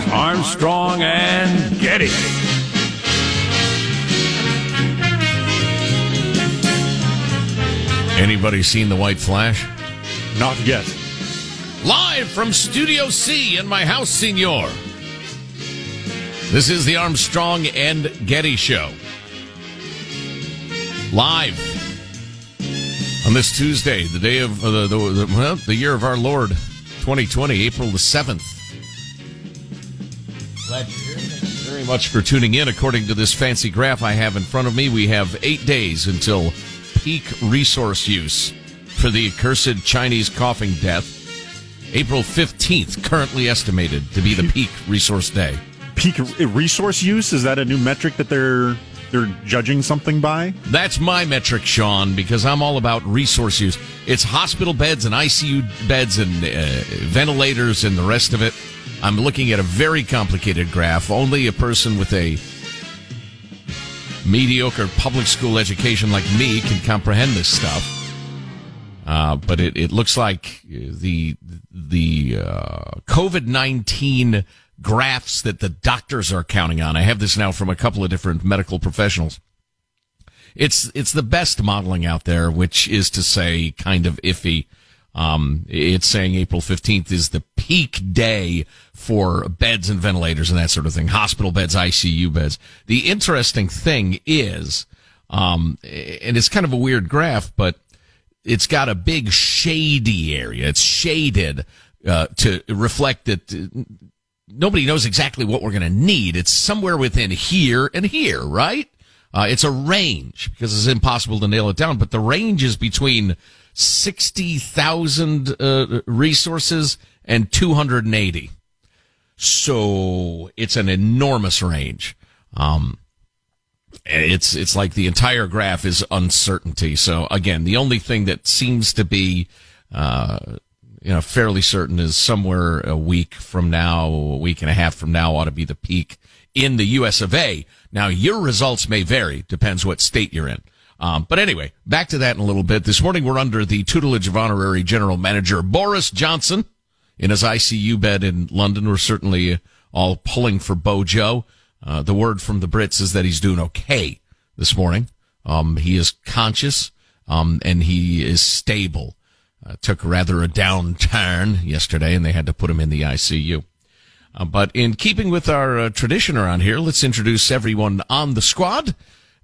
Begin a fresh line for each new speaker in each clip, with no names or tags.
here's Armstrong and Getty.
Anybody seen the White Flash?
Not yet.
Live from Studio C in my house, senor. This is the Armstrong and Getty Show. Live on this Tuesday, the day of uh, the, the, well, the year of our Lord, 2020, April the seventh. Glad you're here. Thank you very much for tuning in. According to this fancy graph I have in front of me, we have eight days until peak resource use for the accursed Chinese coughing death. April 15th, currently estimated to be the peak resource day.
Peak resource use is that a new metric that they're they're judging something by?
That's my metric, Sean, because I'm all about resource use. It's hospital beds and ICU beds and uh, ventilators and the rest of it. I'm looking at a very complicated graph. Only a person with a mediocre public school education like me can comprehend this stuff. Uh, but it, it looks like the the uh, COVID nineteen graphs that the doctors are counting on. I have this now from a couple of different medical professionals. It's it's the best modeling out there, which is to say, kind of iffy. Um, it's saying April 15th is the peak day for beds and ventilators and that sort of thing. Hospital beds, ICU beds. The interesting thing is, um, and it's kind of a weird graph, but it's got a big shady area. It's shaded, uh, to reflect that nobody knows exactly what we're going to need. It's somewhere within here and here, right? Uh, it's a range because it's impossible to nail it down, but the range is between 60,000 uh, resources and 280. So it's an enormous range. Um, it's it's like the entire graph is uncertainty. So again, the only thing that seems to be uh, you know fairly certain is somewhere a week from now, a week and a half from now ought to be the peak in the U.S. of A. Now your results may vary, depends what state you're in. Um, but anyway, back to that in a little bit. This morning we're under the tutelage of honorary general manager Boris Johnson in his ICU bed in London. We're certainly all pulling for Bojo. Uh, the word from the Brits is that he's doing okay this morning. Um, he is conscious, um, and he is stable. Uh, took rather a downturn yesterday, and they had to put him in the ICU. Uh, but in keeping with our uh, tradition around here, let's introduce everyone on the squad.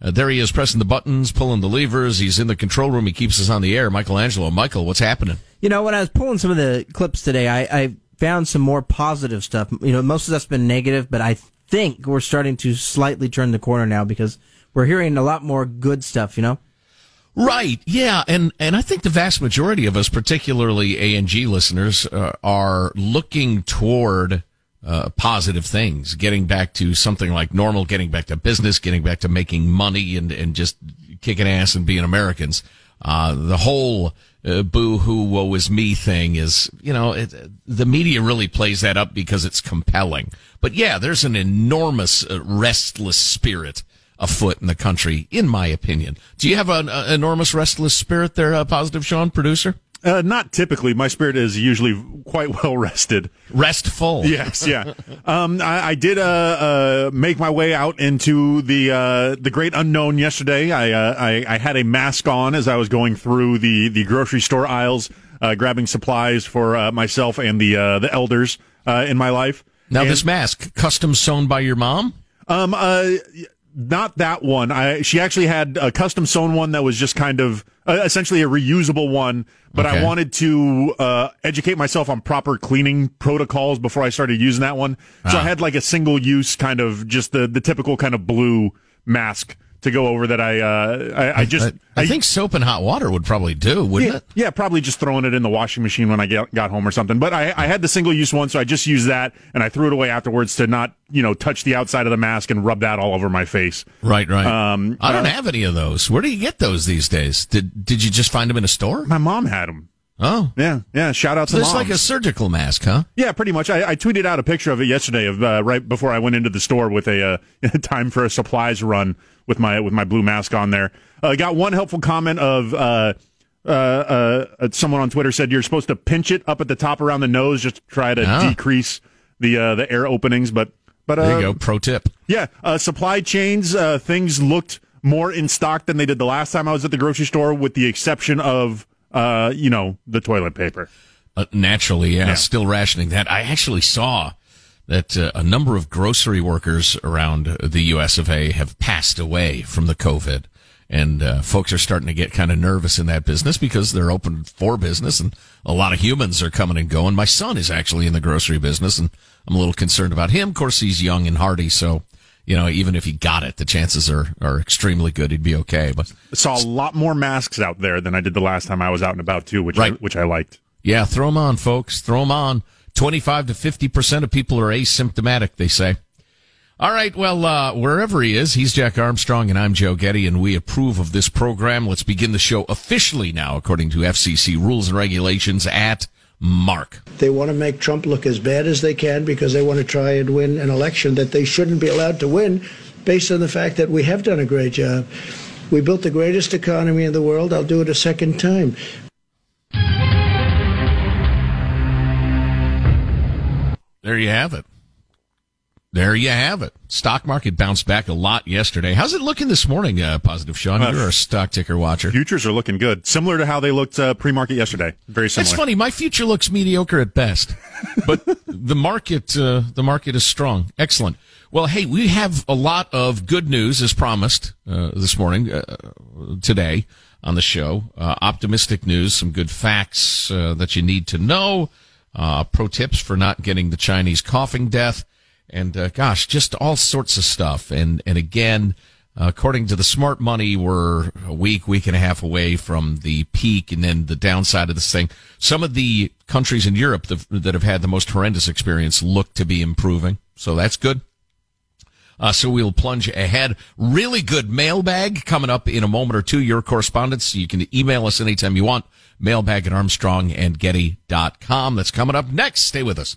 Uh, there he is, pressing the buttons, pulling the levers. He's in the control room. He keeps us on the air. Michelangelo, Michael, what's happening?
You know, when I was pulling some of the clips today, I, I found some more positive stuff. You know, most of that's been negative, but I think we're starting to slightly turn the corner now because we're hearing a lot more good stuff, you know?
Right. Yeah. And, and I think the vast majority of us, particularly A&G listeners, uh, are looking toward, uh, positive things, getting back to something like normal, getting back to business, getting back to making money and, and just kicking ass and being Americans. Uh, the whole, uh, boo hoo woe is me thing is, you know, it, the media really plays that up because it's compelling. But yeah, there's an enormous uh, restless spirit afoot in the country, in my opinion. Do you have an enormous restless spirit there, uh, positive Sean, producer?
Uh, not typically. My spirit is usually quite well rested.
Restful.
Yes, yeah. um, I, I did uh, uh, make my way out into the uh, the great unknown yesterday. I, uh, I, I had a mask on as I was going through the the grocery store aisles, uh, grabbing supplies for myself and the the elders in my life.
Now,
and,
this mask, custom sewn by your mom?
Um, not that one. I she actually had a custom sewn one that was just kind of uh, essentially a reusable one, but okay. I wanted to uh, educate myself on proper cleaning protocols before I started using that one. So ah. I had like a single use kind of just the the typical kind of blue mask to go over that I uh, I, I, just
I, I, think soap and hot water would probably do, wouldn't
yeah,
it?
Yeah, probably just throwing it in the washing machine when I get, got home or something. But I, I had the single use one, so I just used that and I threw it away afterwards to not you know touch the outside of the mask and rub that all over my face.
Right, right. Um, I don't uh, have any of those. Where do you get those these days? Did did you just find them in a store?
My mom had them.
Oh
yeah, yeah. Shout out to so
It's like a surgical mask, huh?
Yeah, pretty much. I, I tweeted out a picture of it yesterday, of uh, right before I went into the store with a uh, time for a supplies run with my with my blue mask on there. Uh, got one helpful comment of uh, uh, uh, someone on Twitter said you're supposed to pinch it up at the top around the nose just to try to oh. decrease the the air openings. But but
there you go. Pro tip.
Yeah, supply chains things looked more in stock than they did the last time I was at the grocery store, with the exception of uh, you know, the toilet paper.
Uh, naturally, yeah, yeah, still rationing that. I actually saw that uh, a number of grocery workers around the U.S. of A. have passed away from the COVID. And uh, folks are starting to get kind of nervous in that business because they're open for business and a lot of humans are coming and going. My son is actually in the grocery business and I'm a little concerned about him. Of course, he's young and hardy, so you know, even if he got it, the chances are, are extremely good he'd be okay. But
I saw a lot more masks out there than I did the last time I was out and about too, which right. I, which I liked.
Yeah, throw them on, folks. Throw them on. Twenty-five to fifty percent of people are asymptomatic. They say. All right, well, uh, wherever he is, he's Jack Armstrong and I'm Joe Getty, and we approve of this program. Let's begin the show officially now, according to FCC rules and regulations at Mark.
They want to make Trump look as bad as they can because they want to try and win an election that they shouldn't be allowed to win based on the fact that we have done a great job. We built the greatest economy in the world. I'll do it a second time.
There you have it. There you have it. Stock market bounced back a lot yesterday. How's it looking this morning, uh, Positive Sean? Uh, You're a stock ticker watcher.
Futures are looking good. Similar to how they looked uh, pre-market yesterday. Very similar.
It's funny. My future looks mediocre at best, but the market, uh, the market is strong. Excellent. Well, hey, we have a lot of good news as promised, uh, this morning, uh, today on the show. optimistic news, some good facts, that you need to know, pro tips for not getting the Chinese coughing death and uh, gosh, just all sorts of stuff. And and again, according to the smart money, we're a week, week and a half away from the peak and then the downside of this thing. Some of the countries in Europe that, have had the most horrendous experience look to be improving. So that's good. Uh, so we'll plunge ahead. Really good mailbag coming up in a moment or two. Your correspondence. You can email us anytime you want. Mailbag at armstrongandgetty.com. That's coming up next. Stay with us.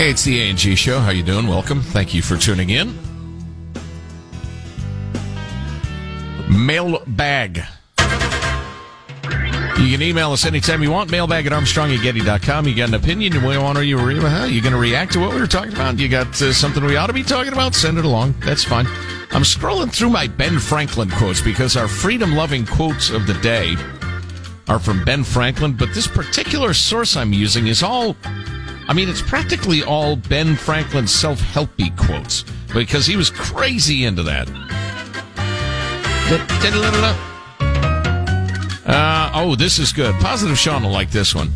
Hey, it's the A&G Show. How you doing? Welcome. Thank you for tuning in. Mailbag. You can email us anytime you want. Mailbag at armstrongandgetty.com. You got an opinion you want to you huh? you going to react to what we were talking about? You got uh, something we ought to be talking about? Send it along. That's fine. I'm scrolling through my Ben Franklin quotes because our freedom loving quotes of the day are from Ben Franklin, but this particular source I'm using is all, I mean, it's practically all Ben Franklin self helpy quotes because he was crazy into that. Uh, oh, this is good. Positive Sean will like this one.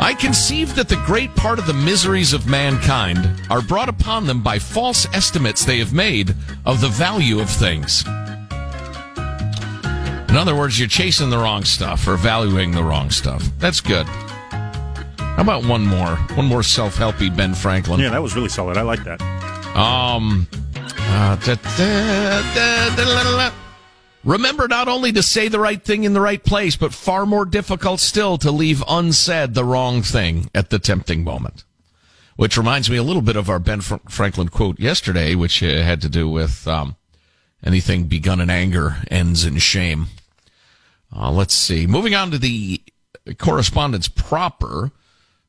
I conceive that the great part of the miseries of mankind are brought upon them by false estimates they have made of the value of things. In other words, you're chasing the wrong stuff or valuing the wrong stuff. That's good. How about one more? One more self-helpy Ben Franklin.
Yeah, that was really solid. I like that.
Um, uh, da, da, da, Remember not only to say the right thing in the right place, but far more difficult still to leave unsaid the wrong thing at the tempting moment. Which reminds me a little bit of our Ben Franklin quote yesterday, which uh, had to do with um, anything begun in anger ends in shame. Uh, let's see. Moving on to the correspondence proper.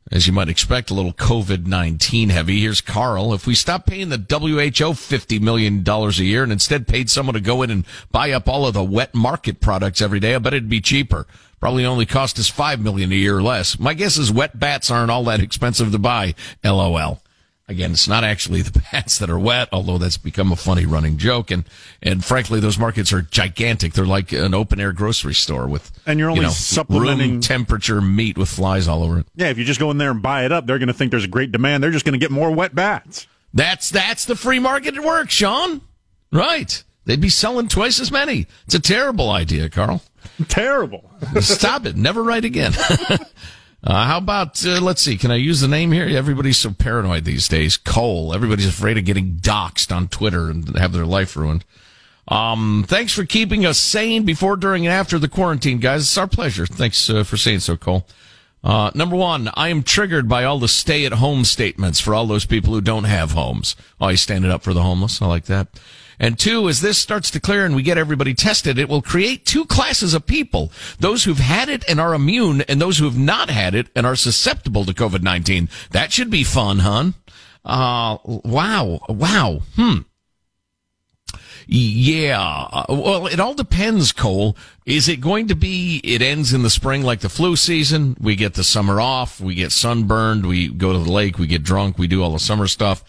As you might expect, a little COVID 19 heavy. Here's Carl. If we stop paying the WHO $50 million a year and instead paid someone to go in and buy up all of the wet market products every day, I bet it'd be cheaper. Probably only cost us 5 million a year or less. My guess is wet bats aren't all that expensive to buy. LOL. Again, it's not actually the bats that are wet, although that's become a funny running joke. And, and frankly, those markets are gigantic. They're like an open air grocery store with,
and you're only
you know,
supplementing
room temperature meat with flies all over it.
Yeah. If you just go in there and buy it up, they're going to think there's a great demand. They're just going to get more wet bats.
That's, that's the free market at work, Sean. Right. They'd be selling twice as many. It's a terrible idea, Carl.
Terrible.
Stop it. Never write again. Uh, how about, uh, let's see, can I use the name here? Everybody's so paranoid these days. Cole. Everybody's afraid of getting doxxed on Twitter and have their life ruined. Um, thanks for keeping us sane before, during, and after the quarantine, guys. It's our pleasure. Thanks uh, for saying so, Cole. Uh, number one, I am triggered by all the stay at home statements for all those people who don't have homes. Oh, he's standing up for the homeless. I like that. And two, as this starts to clear and we get everybody tested, it will create two classes of people. Those who've had it and are immune and those who have not had it and are susceptible to COVID-19. That should be fun, hon. Uh, wow. Wow. Hmm. Yeah. Well, it all depends, Cole. Is it going to be, it ends in the spring like the flu season? We get the summer off. We get sunburned. We go to the lake. We get drunk. We do all the summer stuff.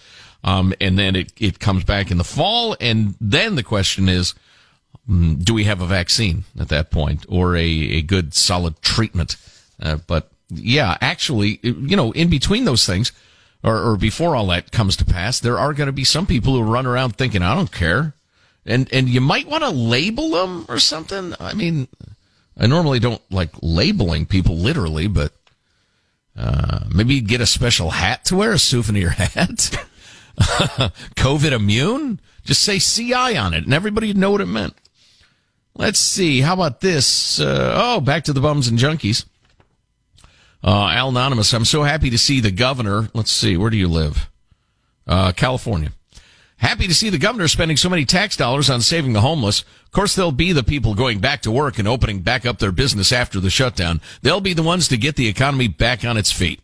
Um, and then it, it comes back in the fall. And then the question is, mm, do we have a vaccine at that point or a, a good solid treatment? Uh, but yeah, actually, you know, in between those things or, or before all that comes to pass, there are going to be some people who run around thinking, I don't care. And, and you might want to label them or something. I mean, I normally don't like labeling people literally, but, uh, maybe get a special hat to wear, a souvenir hat. COVID immune? Just say CI on it and everybody would know what it meant. Let's see. How about this? Uh, oh, back to the bums and junkies. Uh, Al Anonymous, I'm so happy to see the governor. Let's see. Where do you live? Uh, California. Happy to see the governor spending so many tax dollars on saving the homeless. Of course, there'll be the people going back to work and opening back up their business after the shutdown. They'll be the ones to get the economy back on its feet.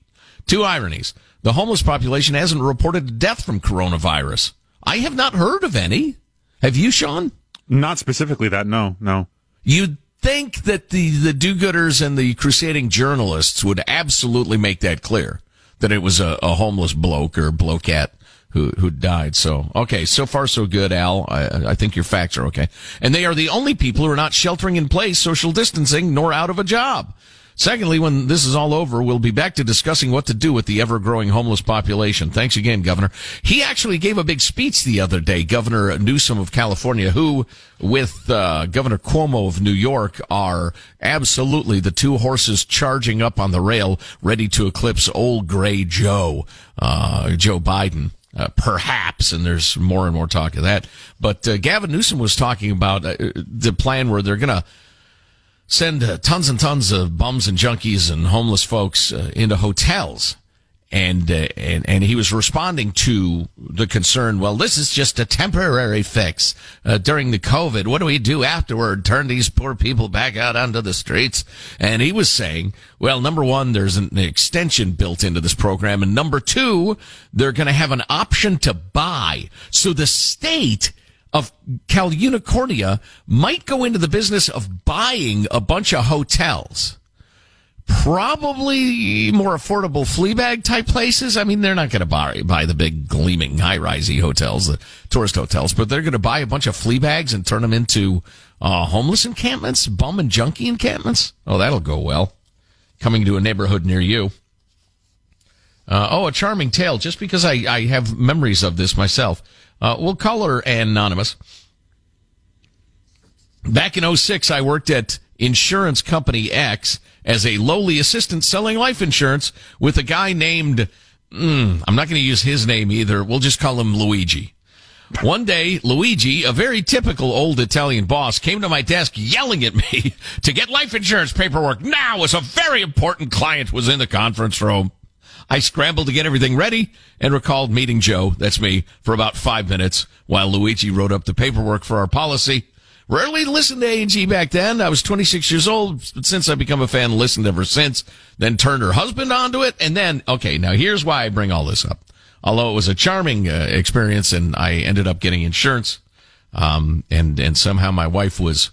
Two ironies. The homeless population hasn't reported a death from coronavirus. I have not heard of any. Have you, Sean?
Not specifically that. No, no.
You'd think that the, the do-gooders and the crusading journalists would absolutely make that clear that it was a, a homeless bloke or blokeette who who died. So okay, so far so good, Al. I, I think your facts are okay. And they are the only people who are not sheltering in place, social distancing, nor out of a job. Secondly, when this is all over, we'll be back to discussing what to do with the ever growing homeless population. Thanks again, Governor. He actually gave a big speech the other day, Governor Newsom of California, who, with uh, Governor Cuomo of New York, are absolutely the two horses charging up on the rail, ready to eclipse old gray Joe, uh, Joe Biden. Uh, perhaps, and there's more and more talk of that. But uh, Gavin Newsom was talking about uh, the plan where they're going to send uh, tons and tons of bums and junkies and homeless folks uh, into hotels. And, uh, and, and he was responding to the concern, well, this is just a temporary fix, uh, during the COVID. What do we do afterward? Turn these poor people back out onto the streets? And he was saying, well, number one, there's an extension built into this program. And number two, they're going to have an option to buy. So the state of Cal Unicornia might go into the business of buying a bunch of hotels. Probably more affordable Fleabag type places. I mean, they're not going to buy, buy the big gleaming high risey hotels, the tourist hotels, but they're going to buy a bunch of Fleabags and turn them into uh, homeless encampments, bum and junkie encampments. Oh, that'll go well. Coming to a neighborhood near you. Uh, oh, a charming tale. Just because I, I have memories of this myself. Uh, we'll call her anonymous. Back in 06, I worked at Insurance Company X as a lowly assistant selling life insurance with a guy named, mm, I'm not going to use his name either. We'll just call him Luigi. One day, Luigi, a very typical old Italian boss, came to my desk yelling at me to get life insurance paperwork now as a very important client was in the conference room. I scrambled to get everything ready and recalled meeting Joe, that's me, for about five minutes while Luigi wrote up the paperwork for our policy. Rarely listened to A&G back then. I was 26 years old, but since I've become a fan, listened ever since. Then turned her husband onto it, and then, okay, now here's why I bring all this up. Although it was a charming uh, experience, and I ended up getting insurance, um, and and somehow my wife was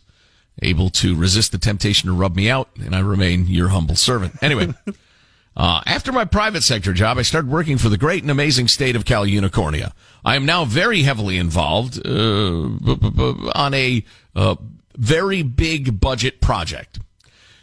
able to resist the temptation to rub me out, and I remain your humble servant. Anyway. Uh, after my private sector job, I started working for the great and amazing state of Cal Unicornia. I am now very heavily involved uh, b- b- b- on a uh, very big budget project.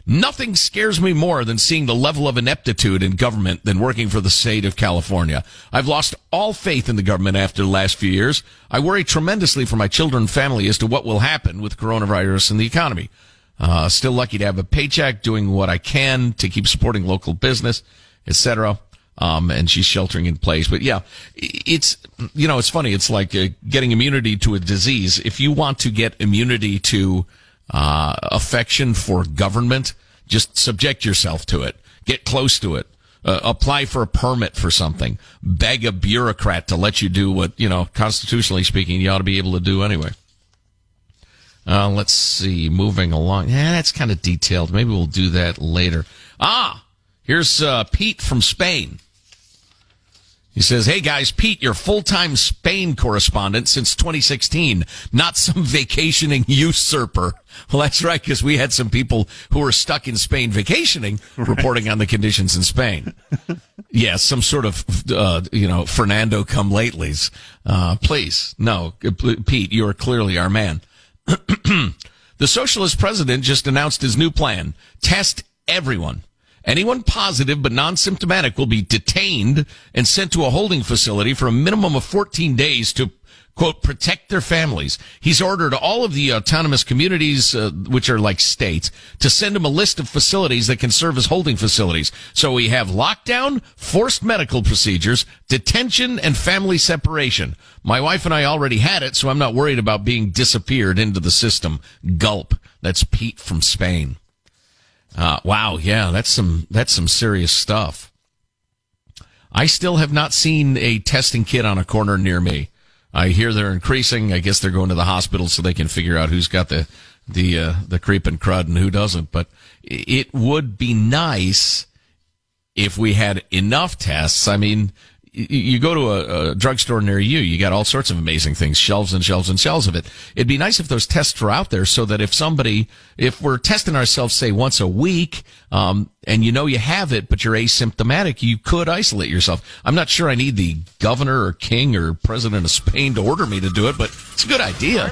Nothing scares me more than seeing the level of ineptitude in government than working for the state of California. I've lost all faith in the government after the last few years. I worry tremendously for my children and family as to what will happen with coronavirus and the economy. Uh, still lucky to have a paycheck, doing what I can to keep supporting local business, etc. Um, and she's sheltering in place. But yeah, it's, you know, it's funny. It's like uh, getting immunity to a disease. If you want to get immunity to, uh, affection for government, just subject yourself to it. Get close to it. Uh, apply for a permit for something. Beg a bureaucrat to let you do what, you know, constitutionally speaking, you ought to be able to do anyway. Uh, let's see. Moving along. Yeah, that's kind of detailed. Maybe we'll do that later. Ah, here's uh, Pete from Spain. He says, Hey guys, Pete, your full-time Spain correspondent since 2016, not some vacationing usurper. Well, that's right, because we had some people who were stuck in Spain vacationing right. reporting on the conditions in Spain. yes, yeah, some sort of, uh, you know, Fernando come latelys. Uh, please, no, Pete, you are clearly our man. The socialist president just announced his new plan. Test everyone. Anyone positive but non-symptomatic will be detained and sent to a holding facility for a minimum of 14 days to quote protect their families. He's ordered all of the autonomous communities, uh, which are like states, to send him a list of facilities that can serve as holding facilities. So we have lockdown, forced medical procedures, detention, and family separation. My wife and I already had it, so I'm not worried about being disappeared into the system. Gulp. That's Pete from Spain. Uh, wow, yeah, that's some that's some serious stuff. I still have not seen a testing kit on a corner near me. I hear they're increasing. I guess they're going to the hospital so they can figure out who's got the the uh, the creep and crud and who doesn't. But it would be nice if we had enough tests. I mean, you go to a, a drugstore near you, you got all sorts of amazing things, shelves and shelves and shelves of it. It'd be nice if those tests were out there so that if somebody, if we're testing ourselves, say once a week, um, and you know you have it, but you're asymptomatic, you could isolate yourself. I'm not sure I need the governor or king or president of Spain to order me to do it, but it's a good idea.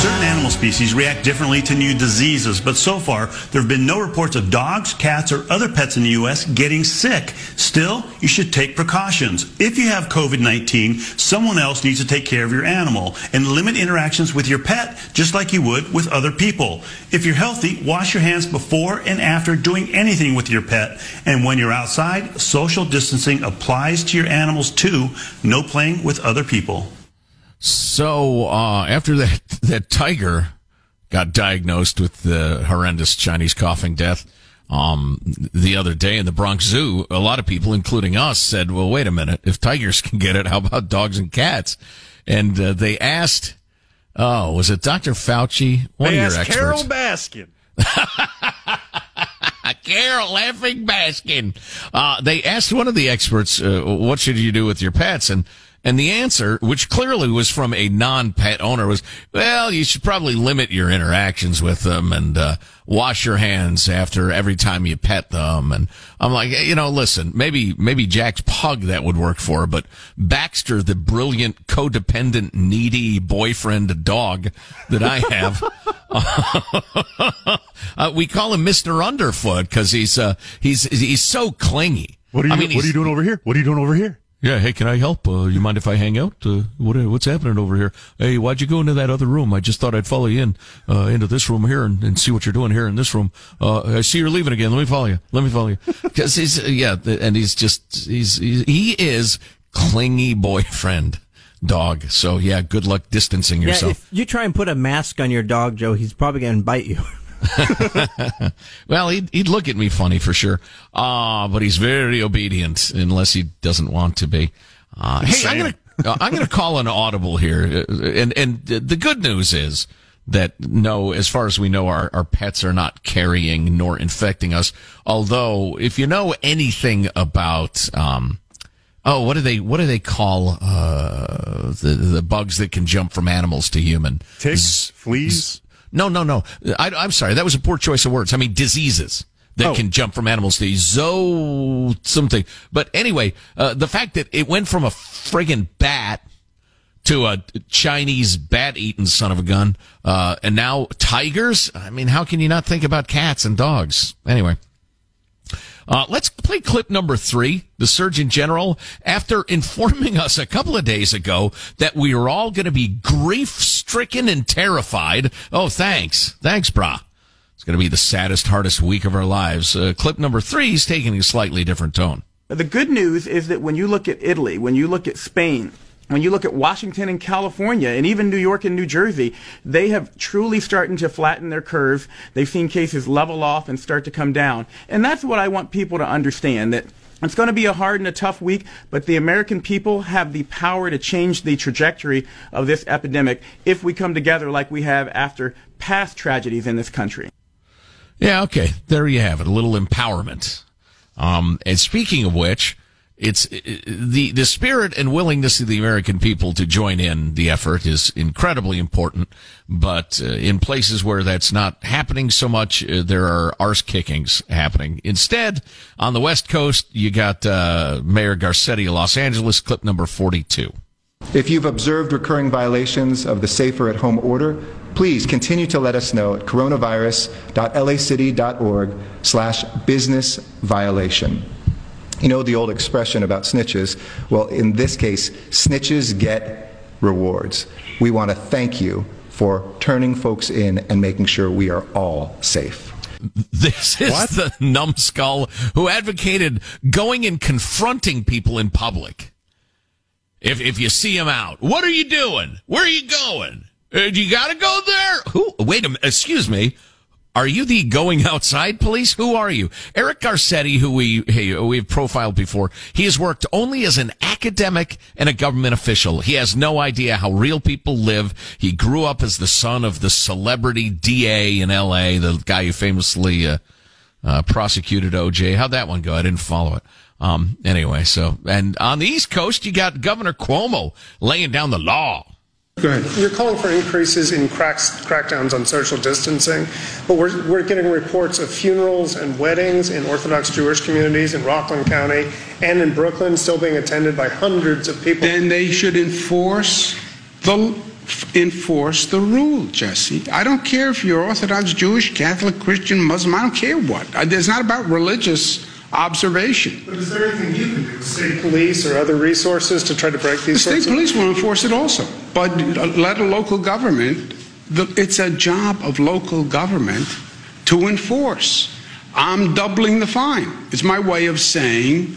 Certain animal species react differently to new diseases, but so far there have been no reports of dogs, cats, or other pets in the U.S. getting sick. Still, you should take precautions. If you have COVID 19, someone else needs to take care of your animal and limit interactions with your pet just like you would with other people. If you're healthy, wash your hands before and after doing anything with your pet. And when you're outside, social distancing applies to your animals too. No playing with other people.
So uh, after that that tiger got diagnosed with the horrendous Chinese coughing death um, the other day in the Bronx Zoo, a lot of people, including us, said, "Well, wait a minute. If tigers can get it, how about dogs and cats?" And uh, they asked, "Oh, was it Dr. Fauci?
One they of your experts, Carole Baskin."
Carole laughing Baskin. Uh, they asked one of the experts, uh, "What should you do with your pets?" and and the answer, which clearly was from a non-pet owner, was, well, you should probably limit your interactions with them and, uh, wash your hands after every time you pet them. And I'm like, you know, listen, maybe, maybe Jack's pug that would work for, but Baxter, the brilliant, codependent, needy boyfriend dog that I have, uh, we call him Mr. Underfoot because he's, uh, he's, he's so clingy.
What are you,
I mean,
what are you doing over here? What are you doing over here?
Yeah, hey, can I help? Uh, you mind if I hang out? Uh, what, what's happening over here? Hey, why'd you go into that other room? I just thought I'd follow you in, uh, into this room here and, and, see what you're doing here in this room. Uh, I see you're leaving again. Let me follow you. Let me follow you. Cause he's, yeah, and he's just, he's, he's he is clingy boyfriend dog. So yeah, good luck distancing yourself. Yeah,
if you try and put a mask on your dog, Joe, he's probably going to bite you.
well, he'd, he'd look at me funny for sure. Ah, uh, but he's very obedient unless he doesn't want to be. Uh, hey, I'm gonna uh, I'm gonna call an audible here, uh, and and the good news is that no, as far as we know, our, our pets are not carrying nor infecting us. Although, if you know anything about, um, oh, what do they, what do they call, uh, the, the bugs that can jump from animals to human?
Ticks, fleas?
No, no, no. I, am sorry. That was a poor choice of words. I mean, diseases that oh. can jump from animals to zo something. But anyway, uh, the fact that it went from a friggin' bat to a Chinese bat eating son of a gun, uh, and now tigers. I mean, how can you not think about cats and dogs? Anyway. Uh, let's play clip number three. The Surgeon General, after informing us a couple of days ago that we are all going to be grief stricken and terrified. Oh, thanks. Thanks, brah. It's going to be the saddest, hardest week of our lives. Uh, clip number three is taking a slightly different tone.
The good news is that when you look at Italy, when you look at Spain, when you look at Washington and California and even New York and New Jersey, they have truly started to flatten their curves. They've seen cases level off and start to come down. And that's what I want people to understand that it's going to be a hard and a tough week, but the American people have the power to change the trajectory of this epidemic if we come together like we have after past tragedies in this country.
Yeah, okay. There you have it. A little empowerment. Um, and speaking of which, it's the the spirit and willingness of the American people to join in the effort is incredibly important. But uh, in places where that's not happening so much, uh, there are arse kickings happening. Instead, on the West Coast, you got uh, Mayor Garcetti of Los Angeles, clip number forty-two.
If you've observed recurring violations of the Safer at Home order, please continue to let us know at coronavirus.lacity.org slash business violation. You know the old expression about snitches? Well, in this case, snitches get rewards. We want to thank you for turning folks in and making sure we are all safe.
This is what? the numbskull who advocated going and confronting people in public. If if you see him out, what are you doing? Where are you going? Uh, you got to go there? Who? Wait a minute. Excuse me. Are you the going outside police? Who are you? Eric Garcetti, who we hey, we've profiled before, he has worked only as an academic and a government official. He has no idea how real people live. He grew up as the son of the celebrity DA in L.A., the guy who famously uh, uh, prosecuted OJ. How'd that one go? I didn't follow it. Um, anyway, so and on the East Coast, you got Governor Cuomo laying down the law.
Go ahead. You're calling for increases in cracks, crackdowns on social distancing, but we're, we're getting reports of funerals and weddings in Orthodox Jewish communities in Rockland County and in Brooklyn still being attended by hundreds of people.
Then they should enforce the enforce the rule, Jesse. I don't care if you're Orthodox, Jewish, Catholic, Christian, Muslim. I don't care what. Uh, it's not about religious observation.
But is there anything you can do, state police or other resources, to try to break these?
The state police will enforce it also, but let a local government. It's a job of local government to enforce. I'm doubling the fine. It's my way of saying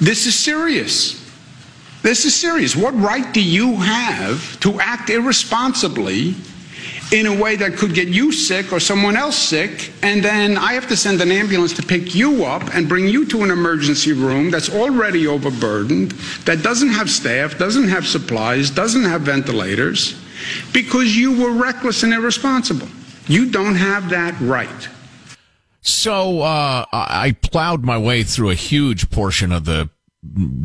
this is serious. This is serious. What right do you have to act irresponsibly in a way that could get you sick or someone else sick, and then I have to send an ambulance to pick you up and bring you to an emergency room that's already overburdened, that doesn't have staff, doesn't have supplies, doesn't have ventilators, because you were reckless and irresponsible. You don't have that right.
So uh, I plowed my way through a huge portion of the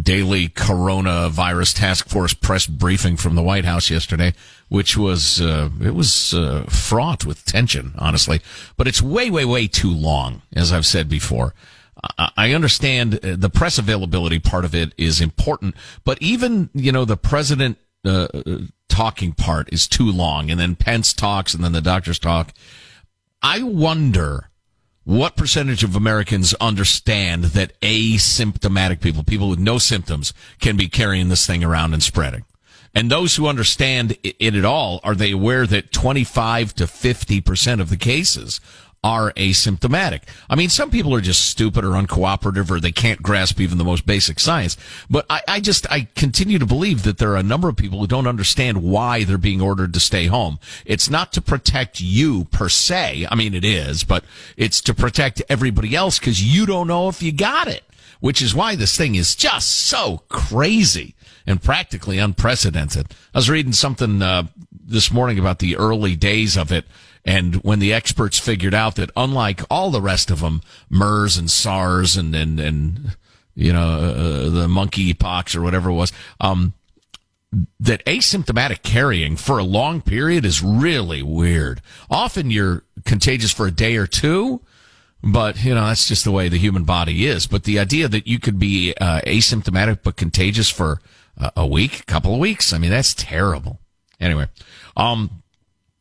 daily coronavirus task force press briefing from the White House yesterday, which was uh, it was uh, fraught with tension, honestly. But it's way, way, way too long, as I've said before. I understand uh, the press availability part of it is important, but even you know the president uh, talking part is too long, and then Pence talks, and then the doctors talk. I wonder what percentage of Americans understand that asymptomatic people, people with no symptoms, can be carrying this thing around and spreading? And those who understand it at all, are they aware that 25 to 50% of the cases are asymptomatic. I mean, some people are just stupid or uncooperative or they can't grasp even the most basic science. But I, I, just, I continue to believe that there are a number of people who don't understand why they're being ordered to stay home. It's not to protect you per se. I mean, it is, but it's to protect everybody else because you don't know if you got it, which is why this thing is just so crazy and practically unprecedented. I was reading something, uh, this morning about the early days of it and when the experts figured out that unlike all the rest of them, MERS and SARS and, and, and, you know, uh, the monkey pox or whatever it was, um, that asymptomatic carrying for a long period is really weird. Often you're contagious for a day or two, but you know that's just the way the human body is. But the idea that you could be uh, asymptomatic but contagious for uh, a week, a couple of weeks, I mean that's terrible. Anyway, um,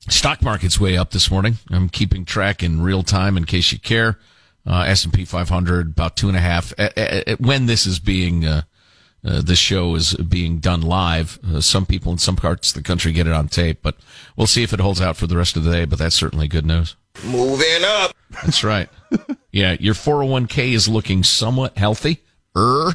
Stock market's way up this morning. I'm keeping track in real time in case you care. Uh, S&P 500 about two and a half. when this is being, uh, uh, this show is being done live. Uh, some people in some parts of the country get it on tape, but we'll see if it holds out for the rest of the day. But that's certainly good news.
Moving up.
That's right. yeah, your 401k is looking somewhat healthy. Er,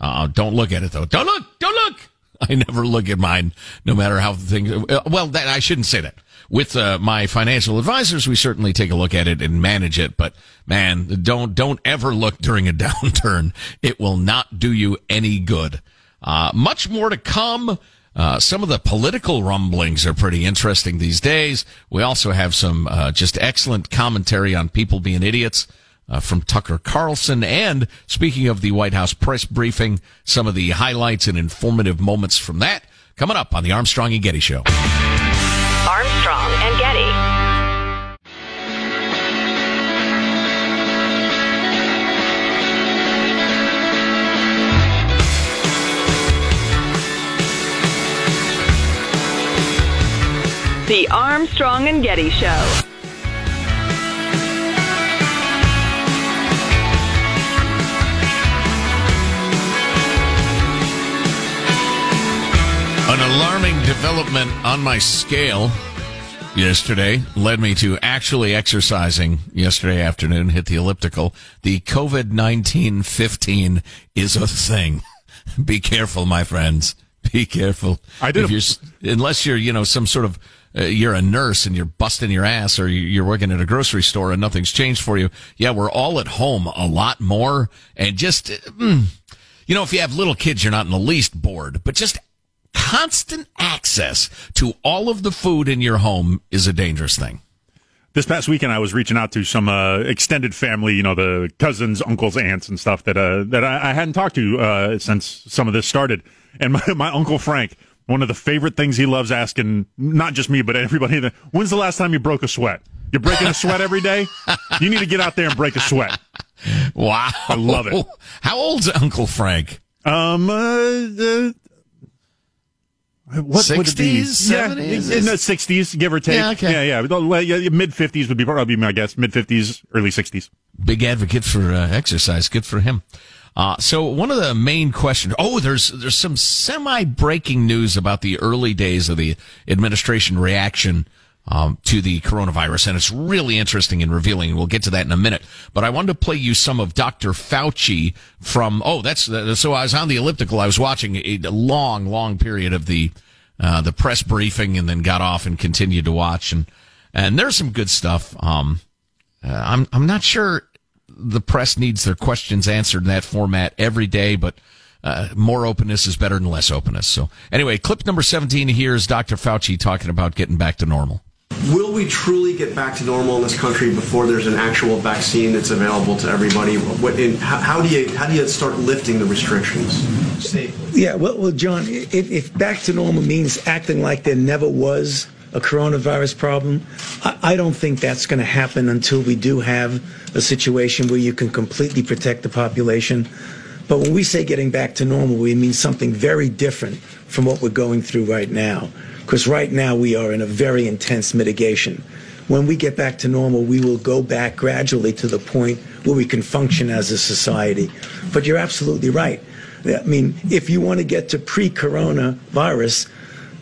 uh, don't look at it though. Don't look. Don't look. I never look at mine, no matter how things. Uh, well, that, I shouldn't say that with uh, my financial advisors, we certainly take a look at it and manage it. But man, don't don't ever look during a downturn. It will not do you any good. Uh, much more to come. Uh, some of the political rumblings are pretty interesting these days. We also have some uh, just excellent commentary on people being idiots. Uh, from Tucker Carlson. And speaking of the White House press briefing, some of the highlights and informative moments from that coming up on the Armstrong and Getty Show.
Armstrong and Getty. The Armstrong and Getty Show.
An alarming development on my scale yesterday led me to actually exercising yesterday afternoon, hit the elliptical. The COVID 19 15 is a thing. Be careful, my friends. Be careful.
I did.
You're, unless you're, you know, some sort of uh, you're a nurse and you're busting your ass or you're working at a grocery store and nothing's changed for you. Yeah, we're all at home a lot more and just, mm, you know, if you have little kids, you're not in the least bored, but just constant access to all of the food in your home is a dangerous thing.
This past weekend, I was reaching out to some uh, extended family, you know, the cousins, uncles, aunts, and stuff that uh, that I, I hadn't talked to uh, since some of this started. And my, my uncle Frank, one of the favorite things he loves asking, not just me, but everybody, when's the last time you broke a sweat? You're breaking a sweat every day? You need to get out there and break a sweat.
Wow.
I love it.
How old's Uncle Frank?
Um, uh, uh
what 60s,
Yeah, in the 60s, give or take.
Yeah, okay.
yeah, yeah. yeah mid 50s would be probably my guess. Mid 50s, early 60s.
Big advocate for uh, exercise. Good for him. Uh, so one of the main questions. Oh, there's there's some semi breaking news about the early days of the administration reaction um, to the coronavirus, and it's really interesting and revealing. We'll get to that in a minute. But I wanted to play you some of Dr. Fauci from. Oh, that's so. I was on the elliptical. I was watching a long, long period of the uh, the press briefing, and then got off and continued to watch. and And there's some good stuff. Um, uh, I'm I'm not sure the press needs their questions answered in that format every day, but uh, more openness is better than less openness. So anyway, clip number 17 here is Dr. Fauci talking about getting back to normal.
Will we truly get back to normal in this country before there's an actual vaccine that's available to everybody? What, how, how, do you how do you start lifting the restrictions safely?
Yeah, well, well John, if, if back to normal means acting like there never was a coronavirus problem. I, I don't think that's going to happen until we do have a situation where you can completely protect the population. But when we say getting back to normal, we mean something very different from what we're going through right now. Because right now we are in a very intense mitigation. When we get back to normal, we will go back gradually to the point where we can function as a society. But you're absolutely right. I mean, if you want to get to pre coronavirus,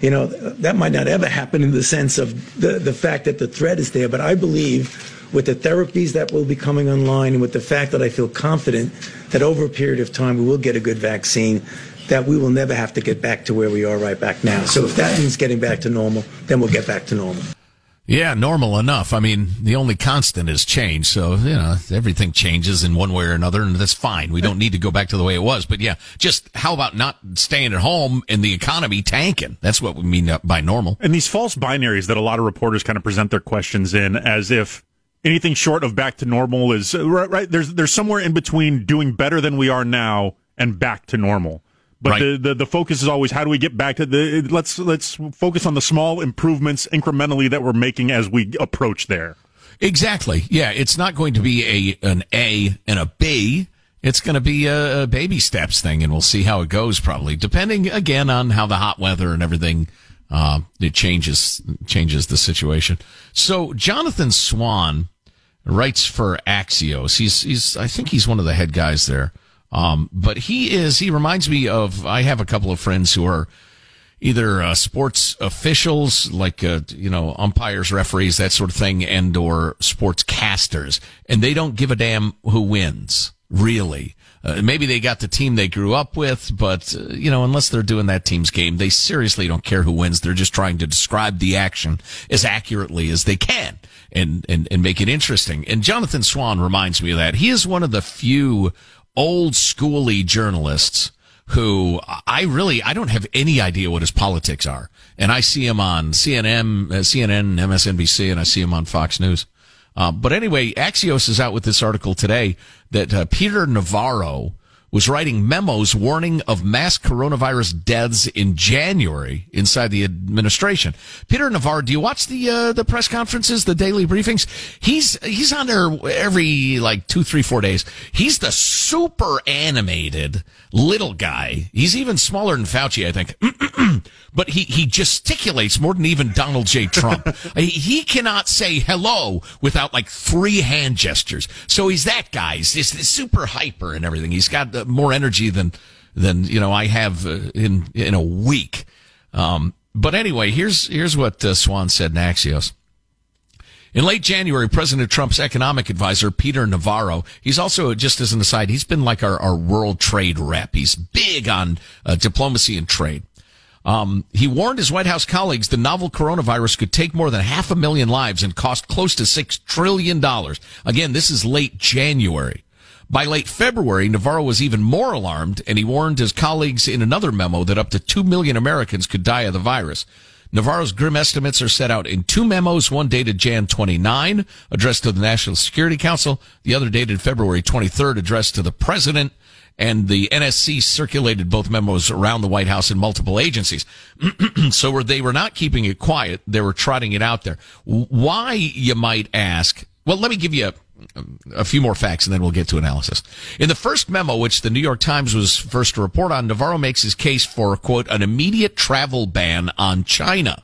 you know, that might not ever happen in the sense of the, the fact that the threat is there. But I believe with the therapies that will be coming online and with the fact that I feel confident that over a period of time we will get a good vaccine, that we will never have to get back to where we are right back now. So if that means getting back to normal, then we'll get back to normal.
Yeah, normal enough. I mean, the only constant is change. So, you know, everything changes in one way or another, and that's fine. We don't need to go back to the way it was. But yeah, just how about not staying at home and the economy tanking? That's what we mean by normal.
And these false binaries that a lot of reporters kind of present their questions in as if anything short of back to normal is uh, right, right there's there's somewhere in between doing better than we are now and back to normal. But right. the, the, the focus is always how do we get back to the let's let's focus on the small improvements incrementally that we're making as we approach there.
Exactly. Yeah, it's not going to be a an A and a B. It's going to be a, a baby steps thing, and we'll see how it goes. Probably depending again on how the hot weather and everything uh, it changes changes the situation. So Jonathan Swan writes for Axios. He's he's I think he's one of the head guys there. Um, but he is, he reminds me of, I have a couple of friends who are either uh, sports officials, like, uh, you know, umpires, referees, that sort of thing, and or sports casters. And they don't give a damn who wins, really. Uh, maybe they got the team they grew up with, but, uh, you know, unless they're doing that team's game, they seriously don't care who wins. They're just trying to describe the action as accurately as they can and, and, and make it interesting. And Jonathan Swan reminds me of that. He is one of the few old schooly journalists who I really I don't have any idea what his politics are, and I see him on CNN, CNN, MSNBC, and I see him on Fox News. Uh, but anyway, Axios is out with this article today that uh, Peter Navarro was writing memos warning of mass coronavirus deaths in January inside the administration. Peter Navarro, do you watch the uh, the press conferences, the daily briefings? He's he's on there every like two, three, four days. He's the super animated little guy. He's even smaller than Fauci, I think. but he, he gesticulates more than even Donald J. Trump. he cannot say hello without like three hand gestures. So he's that guy. He's just super hyper and everything. He's got uh, more energy than, than, you know, I have uh, in, in a week. Um, but anyway, here's, here's what uh, Swan said in Axios. In late January, President Trump's economic advisor, Peter Navarro, he's also, just as an aside, he's been like our, our world trade rep. He's big on uh, diplomacy and trade. Um, he warned his White House colleagues the novel coronavirus could take more than half a million lives and cost close to $6 trillion. Again, this is late January. By late February, Navarro was even more alarmed, and he warned his colleagues in another memo that up to 2 million Americans could die of the virus. Navarro's grim estimates are set out in two memos, one dated Jan 29, addressed to the National Security Council, the other dated February 23rd, addressed to the President and the NSC circulated both memos around the White House and multiple agencies. so they were not keeping it quiet; they were trotting it out there. Why, you might ask? Well, let me give you a, a few more facts, and then we'll get to analysis. In the first memo, which the New York Times was first to report on, Navarro makes his case for quote an immediate travel ban on China.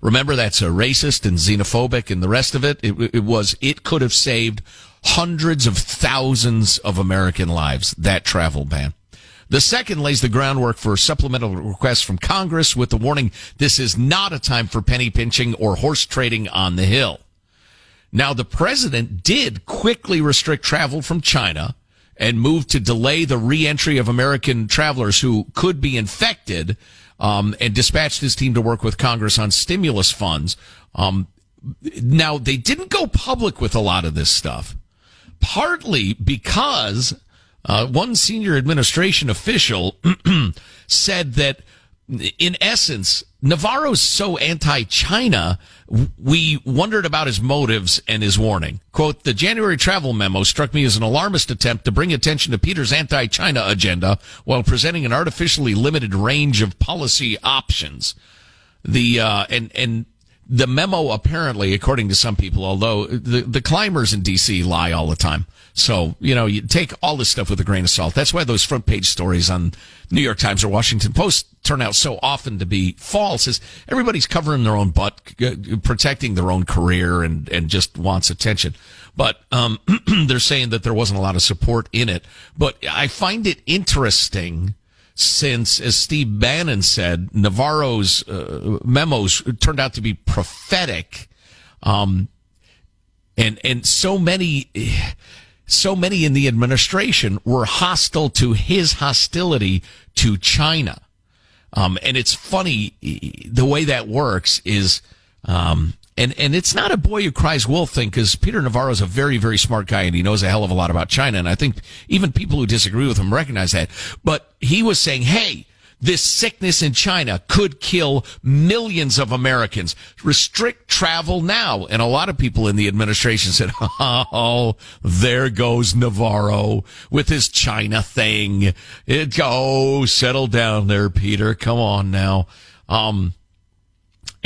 Remember, that's a racist and xenophobic, and the rest of it. It, it was. It could have saved hundreds of thousands of American lives, that travel ban. The second lays the groundwork for supplemental requests from Congress with the warning this is not a time for penny pinching or horse trading on the Hill. Now, the president did quickly restrict travel from China and moved to delay the reentry of American travelers who could be infected um, and dispatched his team to work with Congress on stimulus funds. Um, now, they didn't go public with a lot of this stuff partly because uh, one senior administration official said that, in essence, Navarro's so anti-China, we wondered about his motives and his warning. Quote, the January travel memo struck me as an alarmist attempt to bring attention to Peter's anti-China agenda while presenting an artificially limited range of policy options. The, uh, and, and the memo apparently, according to some people, although the, the climbers in DC lie all the time. So, you know, you take all this stuff with a grain of salt. That's why those front page stories on New York Times or Washington Post turn out so often to be false is everybody's covering their own butt, protecting their own career and, and just wants attention. But, um, they're saying that there wasn't a lot of support in it. But I find it interesting since, as Steve Bannon said, Navarro's uh, memos turned out to be prophetic, um, and and so many, so many in the administration were hostile to his hostility to China. Um, and it's funny the way that works is um, and, and it's not a boy who cries wolf thing because Peter Navarro is a very, very smart guy and he knows a hell of a lot about China. And I think even people who disagree with him recognize that. But he was saying, hey, this sickness in China could kill millions of Americans. Restrict travel now. And a lot of people in the administration said, oh, there goes Navarro with his China thing. It go, settle down there, Peter. Come on now. Um,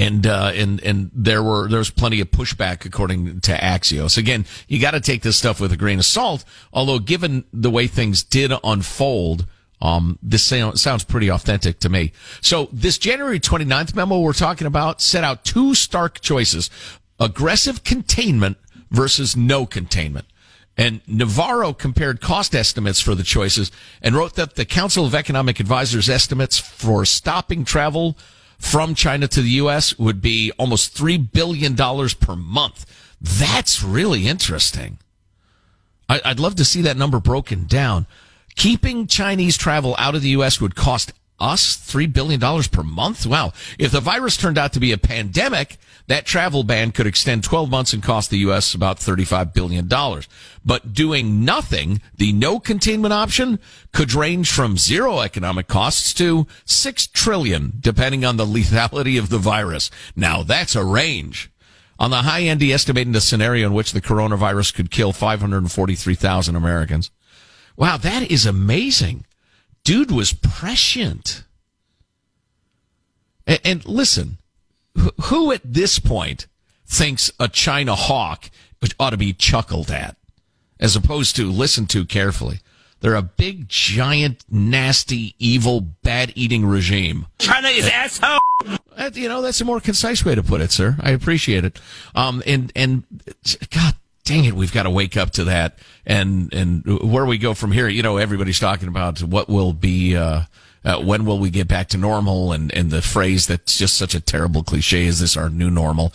and uh, and and there were there was plenty of pushback according to Axios. Again, you got to take this stuff with a grain of salt. Although, given the way things did unfold, um, this sounds pretty authentic to me. So, this January 29th memo we're talking about set out two stark choices: aggressive containment versus no containment. And Navarro compared cost estimates for the choices and wrote that the Council of Economic Advisors estimates for stopping travel from China to the U.S. would be almost $3 billion per month. That's really interesting. I, would love to see that number broken down. Keeping Chinese travel out of the U.S. would cost us $3 billion per month? Wow. If the virus turned out to be a pandemic, that travel ban could extend 12 months and cost the U.S. about $35 billion. But doing nothing, the no containment option, could range from zero economic costs to 6 trillion, depending on the lethality of the virus. Now that's a range. On the high end, he estimated a scenario in which the coronavirus could kill 543,000 Americans. Wow, that is amazing dude was prescient. And, and listen, who at this point thinks a China hawk ought to be chuckled at as opposed to listened to carefully? They're a big, giant, nasty, evil, bad eating regime.
China is asshole.
You know, that's a more concise way to put it, sir. I appreciate it. Um, and, and God dang it, we've got to wake up to that. And, and where we go from here, you know, everybody's talking about what will be, uh, uh, when will we get back to normal? And, and the phrase that's just such a terrible cliche is this our new normal?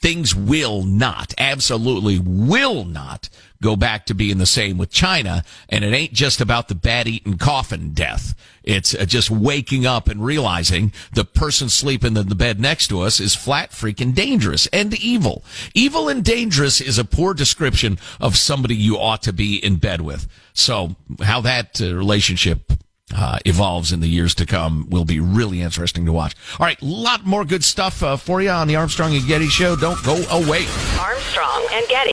Things will not, absolutely will not go back to being the same with China. And it ain't just about the bad eaten coffin death. It's uh, just waking up and realizing the person sleeping in the bed next to us is flat freaking dangerous and evil. Evil and dangerous is a poor description of somebody you ought to be in bed with. So how that uh, relationship uh, evolves in the years to come will be really interesting to watch. All right, a lot more good stuff uh, for you on the Armstrong and Getty show. Don't go away.
Armstrong and Getty.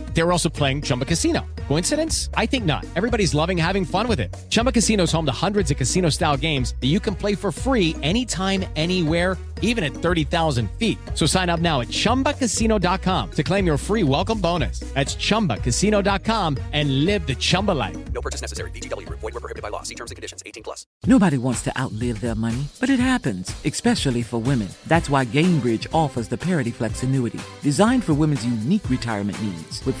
They were also playing Chumba Casino. Coincidence? I think not. Everybody's loving having fun with it. Chumba Casino is home to hundreds of casino style games that you can play for free anytime, anywhere even at 30,000 feet. So sign up now at ChumbaCasino.com to claim your free welcome bonus. That's ChumbaCasino.com and live the Chumba life.
No purchase necessary. VGW. Void were prohibited by law. See terms and conditions. 18 plus.
Nobody wants to outlive their money, but it happens, especially for women. That's why Gainbridge offers the Parity Flex annuity, designed for women's unique retirement needs, with